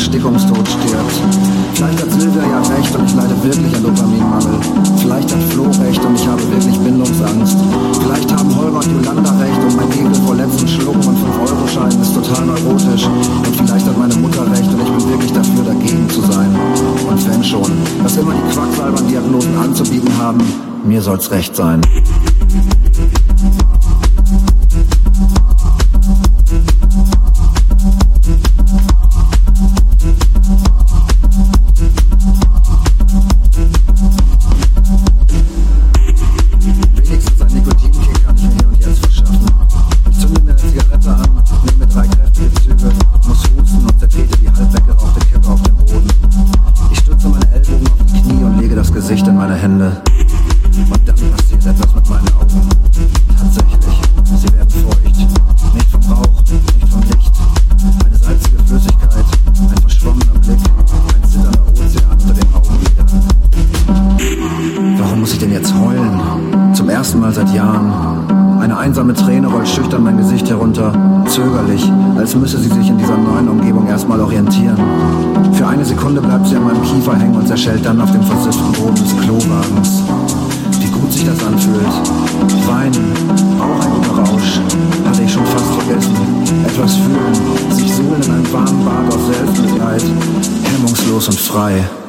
Erstickungstod stirbt. Vielleicht hat Silvia ja recht und ich leide wirklich an Dopaminmangel. Vielleicht hat Flo recht und ich habe wirklich Bindungsangst. Vielleicht haben Holger und Yolanda recht und mein Egel vor letzten Schlucken und 5-Euro-Scheinen ist total neurotisch. Und vielleicht hat meine Mutter recht und ich bin wirklich dafür, dagegen zu sein. Und wenn schon, was immer die Quacksalber-Diagnosen anzubieten haben, mir soll's recht sein. frei.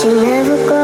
You never go